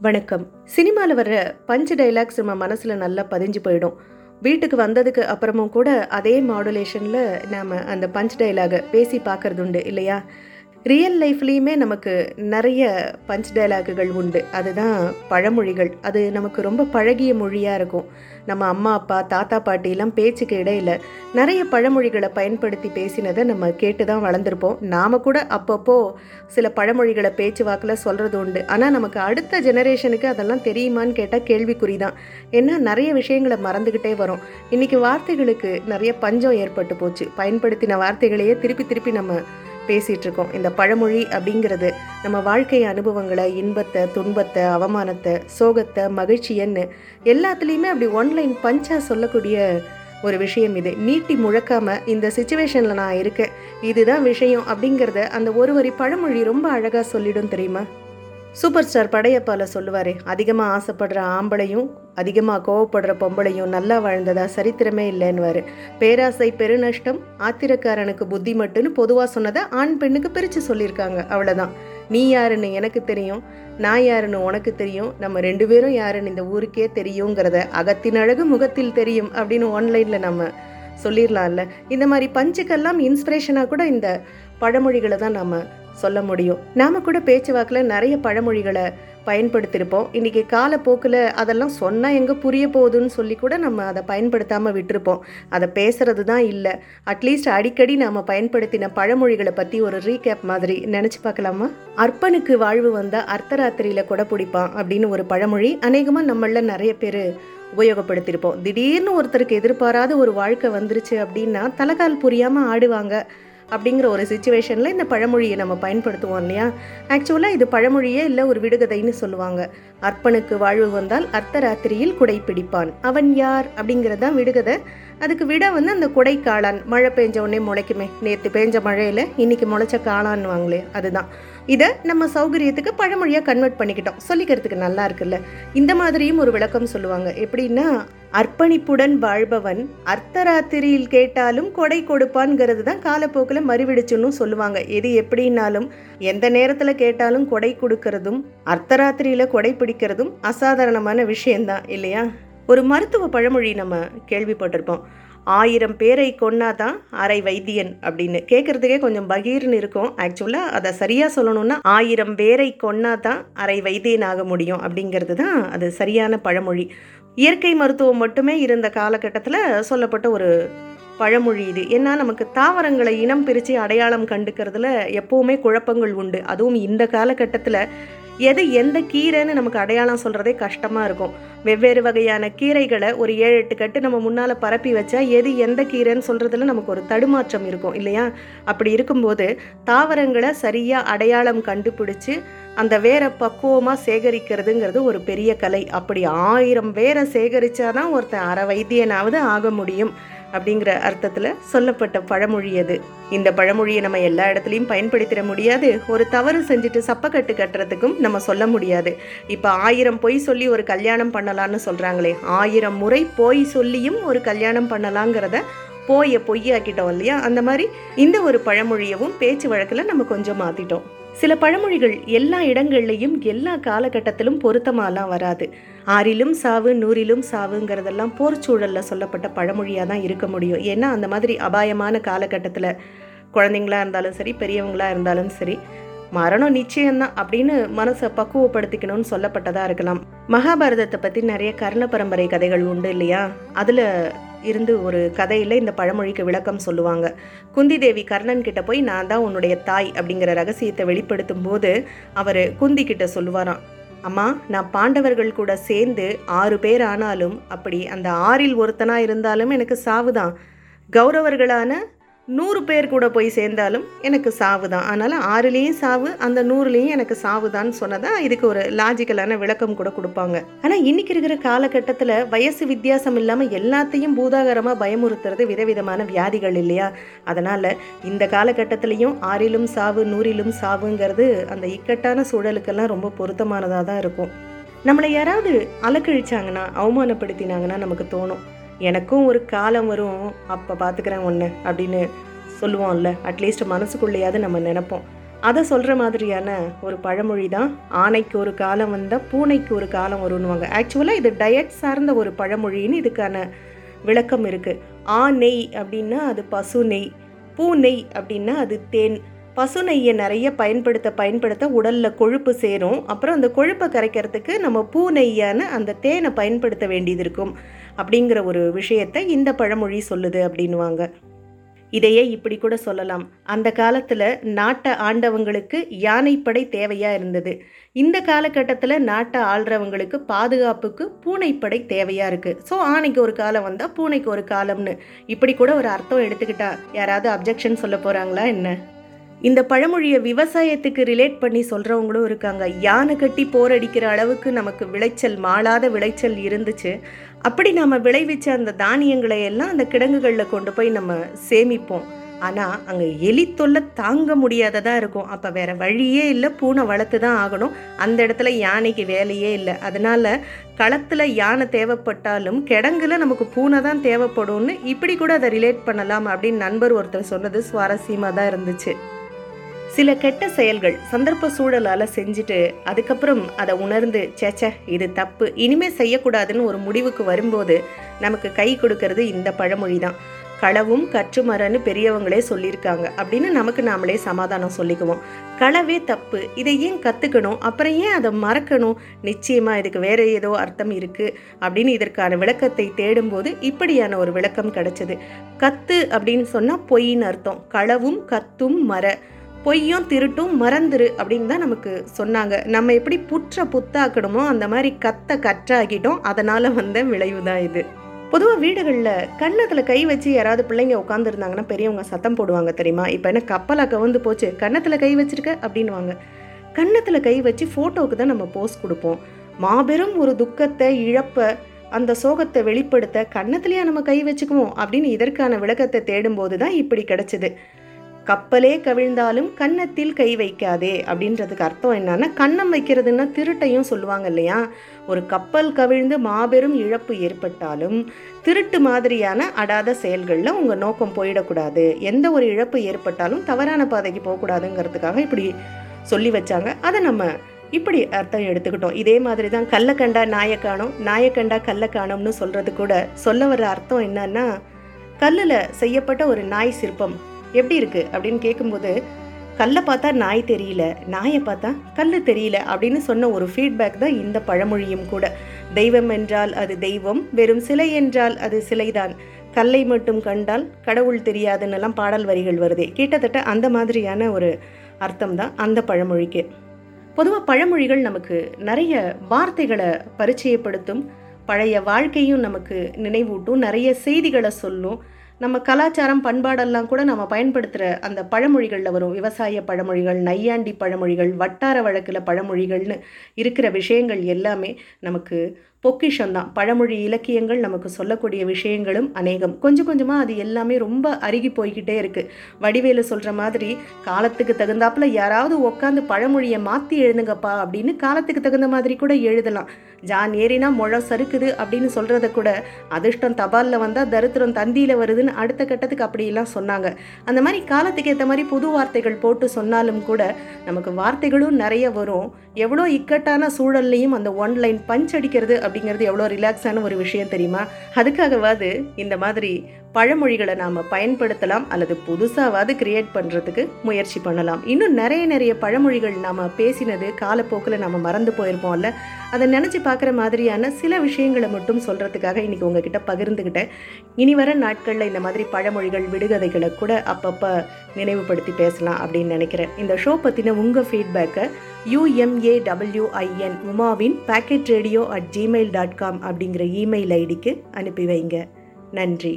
வணக்கம். சினிமாவில் வர்ற பஞ்சு டைலாக்ஸ் நம்ம மனசில் நல்லா பதிஞ்சு போயிடும். வீட்டுக்கு வந்ததுக்கு அப்புறமும் கூட அதே மாடுலேஷனில் நாம் அந்த பஞ்ச் டைலாகை பேசி பார்க்கறது உண்டு இல்லையா? ரியல் லைஃப்லேயுமே நமக்கு நிறைய பஞ்ச் டைலாகுகள் உண்டு. அதுதான் பழமொழிகள். அது நமக்கு ரொம்ப பழகிய மொழியாக இருக்கும். நம்ம அம்மா அப்பா தாத்தா பாட்டிலாம் பேச்சுக்கு இடையில நிறைய பழமொழிகளை பயன்படுத்தி பேசினதை நம்ம கேட்டு தான் வளர்ந்துருப்போம். நாம் கூட அப்பப்போ சில பழமொழிகளை பேச்சு வாக்கில் சொல்கிறது உண்டு. ஆனால் நமக்கு அடுத்த ஜெனரேஷனுக்கு அதெல்லாம் தெரியுமான்னு கேட்டால் கேள்விக்குறி தான் ஏன்னா நிறைய விஷயங்களை மறந்துக்கிட்டே வரும். இன்றைக்கி வார்த்தைகளுக்கு நிறைய பஞ்சம் ஏற்பட்டு போச்சு. பயன்படுத்தின வார்த்தைகளையே திருப்பி திருப்பி நம்ம பேசிகிட்டு இருக்கோம் இந்த பழமொழி அப்படிங்கிறது நம்ம வாழ்க்கை அனுபவங்களை இன்பத்தை துன்பத்தை அவமானத்தை சோகத்தை மகிழ்ச்சியன்னு எல்லாத்துலேயுமே அப்படி ஒன்லைன் பஞ்சாக சொல்லக்கூடிய ஒரு விஷயம் இது. நீட்டி முழக்காம இந்த சுச்சுவேஷனில் நான் இருக்கேன். இதுதான் விஷயம் அப்படிங்கிறத அந்த ஒரு வரி பழமொழி ரொம்ப அழகாக சொல்லிடும் தெரியுமா? சூப்பர் ஸ்டார் படையப்பால சொல்லுவாரே அதிகமாக ஆசைப்படுற ஆம்பளையும் அதிகமாக கோவப்படுற பொம்பளையும் நல்லா வாழ்ந்ததா சரித்திரமே இல்லைன்னுவார். பேராசை பெருநஷ்டம் ஆத்திரக்காரனுக்கு புத்தி மட்டுன்னு பொதுவாக சொன்னதை ஆண் பெண்ணுக்கு பிரித்து சொல்லியிருக்காங்க. அவ்வளோதான் நீ யாருன்னு எனக்கு தெரியும் நான் யாருன்னு உனக்கு தெரியும் நம்ம ரெண்டு பேரும் யாருன்னு இந்த ஊருக்கே தெரியுங்கிறத அகத்தின் அழகு முகத்தில் தெரியும் அப்படின்னு ஆன்லைனில் நம்ம சொல்லிடலாம்ல இந்த மாதிரி பஞ்சுக்கெல்லாம் இன்ஸ்பிரேஷனாக கூட இந்த பழமொழிகளை தான் நம்ம சொல்ல முடியும். நாம் கூட பேச்சுவாக்கில் நிறைய பழமொழிகளை பயன்படுத்தியிருப்போம் இன்றைக்கி காலப்போக்கில் அதெல்லாம் சொன்னால் எங்கே புரிய போகுதுன்னு சொல்லி கூட நம்ம அதை பயன்படுத்தாமல் விட்டுருப்போம். அதை பேசுகிறது தான் இல்லை. அட்லீஸ்ட் அடிக்கடி நாம் பயன்படுத்தின பழமொழிகளை பற்றி ஒரு ரீகேப் மாதிரி நினச்சி பார்க்கலாமா? அர்ப்பனுக்கு வாழ்வு வந்தால் அர்த்தராத்திரியில் கொடை பிடிப்பான் அப்படின்னு ஒரு பழமொழி அநேகமாக நம்மள நிறைய பேர் உபயோகப்படுத்தியிருப்போம் திடீர்னு ஒருத்தருக்கு எதிர்பாராத ஒரு வாழ்க்கை வந்துருச்சு அப்படின்னா தலைகால் புரியாமல் ஆடுவாங்க. அப்படிங்கிற ஒரு சுச்சுவேஷனில் இந்த பழமொழியை நம்ம பயன்படுத்துவோம் இல்லையா? ஆக்சுவலாக இது பழமொழியே இல்லை ஒரு விடுகதைன்னு சொல்லுவாங்க. அர்ப்பனுக்கு வாழ்வு வந்தால் அர்த்தராத்திரியில் குடை பிடிப்பான். அவன் யார்? அப்படிங்கிறது தான் விடுகதை. அதுக்கு விட வந்து அந்த குடை காளான் மழை பெஞ்ச உடனே முளைக்குமே. நேற்று பெஞ்ச மழையில் இன்னைக்கு முளைச்ச காளான்னு வாங்களே அதுதான். இதை நம்ம சௌகரியத்துக்கு பழமொழியாக கன்வெர்ட் பண்ணிக்கிட்டோம். சொல்லிக்கிறதுக்கு நல்லா இருக்குல்ல. இந்த மாதிரியும் ஒரு விளக்கம் சொல்லுவாங்க. எப்படின்னா அர்ப்பணிப்புடன் வாழ்பவன் அர்த்தராத்திரியில் கேட்டாலும் கொடை கொடுப்பான்ங்கிறது தான் காலப்போக்கில் மறுவிடுச்சுன்னு சொல்லுவாங்க. எது எப்படின்னாலும் எந்த நேரத்தில் கேட்டாலும் கொடை கொடுக்கறதும் அர்த்தராத்திரியில் கொடை பிடிக்கிறதும் அசாதாரணமான விஷயந்தான் இல்லையா? ஒரு மருத்துவ பழமொழி நம்ம கேள்விப்பட்டிருப்போம். ஆயிரம் பேரை கொன்னாதான் அரை வைத்தியன் அப்படின்னு. கேட்குறதுக்கே கொஞ்சம் பகீர்னு இருக்கும். ஆக்சுவலாக அதை சரியாக சொல்லணும்னா ஆயிரம் பேரை கொன்னாதான் அரை வைத்தியன் ஆக முடியும் அப்படிங்கிறது தான் அது சரியான பழமொழி. இயற்கை மருத்துவம் மட்டுமே இருந்த காலகட்டத்தில் சொல்லப்பட்ட ஒரு பழமொழி இது. ஏன்னா நமக்கு தாவரங்களை இனம் பிரித்து அடையாளம் கண்டுக்கிறதுல எப்போவுமே குழப்பங்கள் உண்டு. அதுவும் இந்த காலகட்டத்தில் எது எந்த கீரைன்னு நமக்கு அடையாளம் சொல்கிறதே கஷ்டமாக இருக்கும். வெவ்வேறு வகையான கீரைகளை ஒரு ஏழு எட்டு கட்டு நம்ம முன்னால் பரப்பி வச்சா எது எந்த கீரைன்னு சொல்கிறதுல நமக்கு ஒரு தடுமாற்றம் இருக்கும் இல்லையா? அப்படி இருக்கும்போது தாவரங்களை சரியாக அடையாளம் கண்டுபிடிச்சி அந்த வேரை பக்குவமாக சேகரிக்கிறதுங்கிறது ஒரு பெரிய கலை. அப்படி ஆயிரம் வேரை சேகரித்தாதான் ஒருத்தன் அரை வைத்தியனாவது ஆக முடியும் அப்படிங்கிற அர்த்தத்தில் சொல்லப்பட்ட பழமொழி அது. இந்த பழமொழியை நம்ம எல்லா இடத்துலையும் பயன்படுத்திட முடியாது. ஒரு தவறு செஞ்சுட்டு சப்பக்கட்டு கட்டுறதுக்கும் நம்ம சொல்ல முடியாது. இப்போ ஆயிரம் பொய் சொல்லி ஒரு கல்யாணம் பண்ணலான்னு சொல்கிறாங்களே ஆயிரம் முறை போய் சொல்லியும் ஒரு கல்யாணம் பண்ணலாங்கிறத போய பொய்யாக்கிட்டோம் இல்லையா? அந்த மாதிரி இந்த ஒரு பழமொழியவும் பேச்சு வழக்கில் நம்ம கொஞ்சம் மாற்றிட்டோம் சில பழமொழிகள் எல்லா இடங்கள்லையும் எல்லா காலகட்டத்திலும் பொருத்தமாலாம் வராது. ஆறிலும் சாவு நூறிலும் சாவுங்கிறதெல்லாம் போர் சூழலில் சொல்லப்பட்ட பழமொழியாக தான் இருக்க முடியும். ஏன்னா அந்த மாதிரி அபாயமான காலகட்டத்தில் குழந்தைங்களா இருந்தாலும் சரி பெரியவங்களா இருந்தாலும் சரி மரணம் நிச்சயம்தான் அப்படின்னு மனசை பக்குவப்படுத்திக்கணும்னு சொல்லப்பட்டதாக இருக்கலாம். மகாபாரதத்தை பற்றி நிறைய கர்ண பரம்பரை கதைகள் உண்டு இல்லையா? அதில் இருந்து ஒரு கதையில் இந்த பழமொழிக்கு விளக்கம் சொல்லுவாங்க. குந்தி தேவி கர்ணன் கிட்ட போய் நான் தான் உன்னுடைய தாய் அப்படிங்கிற ரகசியத்தை வெளிப்படுத்தும் போது அவர் குந்தி கிட்ட சொல்லுவாராம் அம்மா நான் பாண்டவர்கள் கூட சேர்ந்து ஆறு பேர் ஆனாலும் அப்படி அந்த ஆறில் ஒருத்தனாக இருந்தாலும் எனக்கு சாவுதான். கௌரவர்களான நூறு பேர் கூட போய் சேர்ந்தாலும் எனக்கு சாவு தான். அதனால் ஆறுலேயும் சாவு அந்த நூறுலேயும் எனக்கு சாவு தான் சொன்னதான் இதுக்கு ஒரு லாஜிக்கலான விளக்கம் கூட கொடுப்பாங்க. ஆனால் இன்னைக்கு இருக்கிற காலகட்டத்தில் வயசு வித்தியாசம் இல்லாமல் எல்லாத்தையும் பூதாகரமாக பயமுறுத்துறது விதவிதமான வியாதிகள் இல்லையா? அதனால் இந்த காலகட்டத்திலையும் ஆறிலும் சாவு நூறிலும் சாவுங்கிறது அந்த இக்கட்டான சூழலுக்கெல்லாம் ரொம்ப பொருத்தமானதாக தான் இருக்கும். நம்மளை யாராவது அலக்கழிச்சாங்கன்னா அவமானப்படுத்தினாங்கன்னா நமக்கு தோணும். எனக்கும் ஒரு காலம் வரும் அப்போ பார்த்துக்கிறேன் ஒன்று அப்படின்னு சொல்லுவோம்ல. அட்லீஸ்ட் மனசுக்குள்ளேயாவது நம்ம நினைப்போம். அதை சொல்கிற மாதிரியான ஒரு பழமொழி தான் ஆனைக்கு ஒரு காலம் வந்தால் பூனைக்கு ஒரு காலம் வரும்னுவாங்க. ஆக்சுவலாக இது டயட் சார்ந்த ஒரு பழமொழின்னு இதுக்கான விளக்கம் இருக்குது ஆ நெய் அப்படின்னா அது பசு நெய் பூ நெய் அப்படின்னா அது தேன் பசு நெய்யை நிறைய பயன்படுத்த பயன்படுத்த உடலில் கொழுப்பு சேரும். அப்புறம் அந்த கொழுப்பை கரைக்கிறதுக்கு நம்ம பூ நெய்யான அந்த தேனை பயன்படுத்த வேண்டியது இருக்கும். அப்படிங்கிற ஒரு விஷயத்தை இந்த பழமொழி சொல்லுது அப்படின்வாங்க இதையே இப்படி கூட சொல்லலாம். அந்த காலத்தில் நாட்டை ஆண்டவங்களுக்கு யானைப்படை தேவையாக இருந்தது. இந்த காலகட்டத்தில் நாட்டை ஆள்றவங்களுக்கு பாதுகாப்புக்கு பூனைப்படை தேவையாக இருக்குது ஸோ ஆணைக்கு ஒரு காலம் வந்தால் பூனைக்கு ஒரு காலம்னு. இப்படி கூட ஒரு அர்த்தம் எடுத்துக்கிட்டா. யாராவது அப்ஜெக்ஷன் சொல்ல போகிறாங்களா என்ன? இந்த பழமொழியை விவசாயத்துக்கு ரிலேட் பண்ணி சொல்கிறவங்களும் இருக்காங்க. யானை கட்டி போர் அடிக்கிற அளவுக்கு நமக்கு விளைச்சல் மாளாத விளைச்சல் இருந்துச்சு. அப்படி நாம் விளைவிச்ச அந்த தானியங்களை எல்லாம் அந்த கிடங்குகளில் கொண்டு போய் நம்ம சேமிப்போம். ஆனால் அங்கே எலி தொல்லை தாங்க முடியாததாக இருக்கும். அப்போ வேற வழியே இல்லை. பூனை வளர்த்து தான் ஆகணும். அந்த இடத்துல யானைக்கு வேலையே இல்லை. அதனால் களத்தில் யானை தேவைப்பட்டாலும் கிடங்குல நமக்கு பூனை தான் தேவைப்படும்னு இப்படி கூட அதை ரிலேட் பண்ணலாம் அப்படின்னு நண்பர் ஒருத்தர் சொன்னது சுவாரஸ்யமாக தான் இருந்துச்சு. சில கெட்ட செயல்கள் சந்தர்ப்ப சூழலால் செஞ்சுட்டு அதுக்கப்புறம் அதை உணர்ந்து சேச்ச இது தப்பு. இனிமே செய்யக்கூடாதுன்னு ஒரு முடிவுக்கு வரும்போது நமக்கு கை கொடுக்கறது இந்த பழமொழி தான் களவும் கற்றுமரன்னு பெரியவங்களே சொல்லியிருக்காங்க. அப்படின்னு நமக்கு நாமளே சமாதானம் சொல்லிக்குவோம். களவே தப்பு. இதை ஏன் கற்றுக்கணும் அப்புறம் ஏன் அதை மறக்கணும்? நிச்சயமாக இதுக்கு வேற ஏதோ அர்த்தம் இருக்குது அப்படின்னு இதற்கான விளக்கத்தை தேடும்போது இப்படியான ஒரு விளக்கம் கிடைச்சது. கத்து அப்படின்னு சொன்னால் பொய்ன்னு அர்த்தம். களவும் கத்தும் மர பொய்யும் திருட்டும் மறந்துரு அப்படின்னு தான் நமக்கு சொன்னாங்க. நம்ம எப்படி புற்ற புத்தாக்கணுமோ அந்த மாதிரி கத்த கற்றாக்கிட்டோம் அதனால் வந்த விளைவு தான் இது. பொதுவாக வீடுகளில் கன்னத்தில் கை வச்சு யாராவது பிள்ளைங்க உட்காந்துருந்தாங்கன்னா பெரியவங்க சத்தம் போடுவாங்க தெரியுமா? இப்போ என்ன கப்பலாக கவுந்து போச்சு கன்னத்தில் கை வச்சிருக்க அப்படின்வாங்க கன்னத்தில் கை வச்சு ஃபோட்டோவுக்கு தான் நம்ம போஸ் கொடுப்போம். மாபெரும் ஒரு துக்கத்தை இழப்பை அந்த சோகத்தை வெளிப்படுத்த கன்னத்துலேயே நம்ம கை வச்சுக்குவோம் அப்படின்னு இதற்கான விளக்கத்தை தேடும்போது தான் இப்படி கிடச்சிது. கப்பலே கவிழ்ந்தாலும் கன்னத்தில் கை வைக்காதே அப்படின்றதுக்கு அர்த்தம் என்னன்னா கன்னம் வைக்கிறதுன்னா திருட்டையும் சொல்லுவாங்க இல்லையா? ஒரு கப்பல் கவிழ்ந்து மாபெரும் இழப்பு ஏற்பட்டாலும் திருட்டு மாதிரியான அடாத செயல்களில் உங்கள் நோக்கம் போயிடக்கூடாது. எந்த ஒரு இழப்பு ஏற்பட்டாலும் தவறான பாதைக்கு போகக்கூடாதுங்கிறதுக்காக இப்படி சொல்லி வச்சாங்க. அதை நம்ம இப்படி அர்த்தம் எடுத்துக்கிட்டோம். இதே மாதிரி தான் கல்லை கண்டா நாயை காணும் நாயை கண்டா கல்லை காணும்னு சொல்கிறது கூட சொல்ல வர அர்த்தம் என்னன்னா கல்லில் செய்யப்பட்ட ஒரு நாய் சிற்பம். எப்படி இருக்குது அப்படின்னு கேட்கும்போது கல்லை பார்த்தா நாய் தெரியல நாயை பார்த்தா கல் தெரியல அப்படின்னு சொன்ன ஒரு ஃபீட்பேக் தான் இந்த பழமொழியும் கூட. தெய்வம் என்றால் அது தெய்வம் வெறும் சிலை என்றால் அது சிலைதான். கல்லை மட்டும் கண்டால் கடவுள் தெரியாதுன்னெல்லாம் பாடல் வரிகள் வருதே. கிட்டத்தட்ட அந்த மாதிரியான ஒரு அர்த்தம் தான் அந்த பழமொழிக்கு. பொதுவாக பழமொழிகள் நமக்கு நிறைய வார்த்தைகளை பரிச்சயப்படுத்தும் பழைய வாழ்க்கையும் நமக்கு நினைவூட்டும் நிறைய செய்திகளை சொல்லும் நம்ம கலாச்சாரம் பண்பாடெல்லாம் கூட நம்ம பயன்படுத்துகிற அந்த பழமொழிகளில் வரும். விவசாய பழமொழிகள் நையாண்டி பழமொழிகள் வட்டார வழக்கில் பழமொழிகள்னு இருக்கிற விஷயங்கள் எல்லாமே நமக்கு பொக்கிஷம் தான் பழமொழி இலக்கியங்கள் நமக்கு சொல்லக்கூடிய விஷயங்களும் அநேகம். கொஞ்சம் கொஞ்சமாக அது எல்லாமே ரொம்ப அருகி போய்கிட்டே இருக்குது வடிவேலு சொல்கிற மாதிரி காலத்துக்கு தகுந்தாப்புல யாராவது உட்காந்து பழமொழியை மாற்றி எழுதுங்கப்பா அப்படின்னு காலத்துக்கு தகுந்த மாதிரி கூட எழுதலாம். ஜான் ஏறினா முழம் சறுக்குது அப்படின்னு சொல்கிறத கூட அதிர்ஷ்டம் தபாலில் வந்தால் தரித்திரம் தந்தியில் வருதுன்னு அடுத்த கட்டத்துக்கு அப்படியெல்லாம் சொன்னாங்க. அந்த மாதிரி காலத்துக்கு ஏற்ற மாதிரி புது வார்த்தைகள் போட்டு சொன்னாலும் கூட நமக்கு வார்த்தைகளும் நிறைய வரும். எவ்வளோ இக்கட்டான சூழல்லையும் அந்த ஒன்லைன் பஞ்ச் அடிக்கிறது அப்படிங்கிறது எவ்வளோ ரிலாக்ஸான ஒரு விஷயம் தெரியுமா? அதுக்காகவாது இந்த மாதிரி பழமொழிகளை நாம் பயன்படுத்தலாம் அல்லது புதுசாவது கிரியேட் பண்ணுறதுக்கு முயற்சி பண்ணலாம். இன்னும் நிறைய நிறைய பழமொழிகள் நாம் பேசினது காலப்போக்கில் நம்ம மறந்து போயிருப்போம்ல அதை நினச்சி பார்க்குற மாதிரியான சில விஷயங்களை மட்டும் சொல்கிறதுக்காக இன்றைக்கி உங்ககிட்ட பகிர்ந்துக்கிட்டேன். இனி வர நாட்களில் இந்த மாதிரி பழமொழிகள் விடுகதைகளை கூட அப்பப்போ நினைவுபடுத்தி பேசலாம் அப்படின்னு நினைக்கிறேன். இந்த ஷோ பற்றின உங்கள் ஃபீட்பேக்கை U M A W I N உமாவின் packet radio at Gmail dot com அப்படிங்கிற இமெயில் ஐடிக்கு அனுப்பி வைங்க. நன்றி.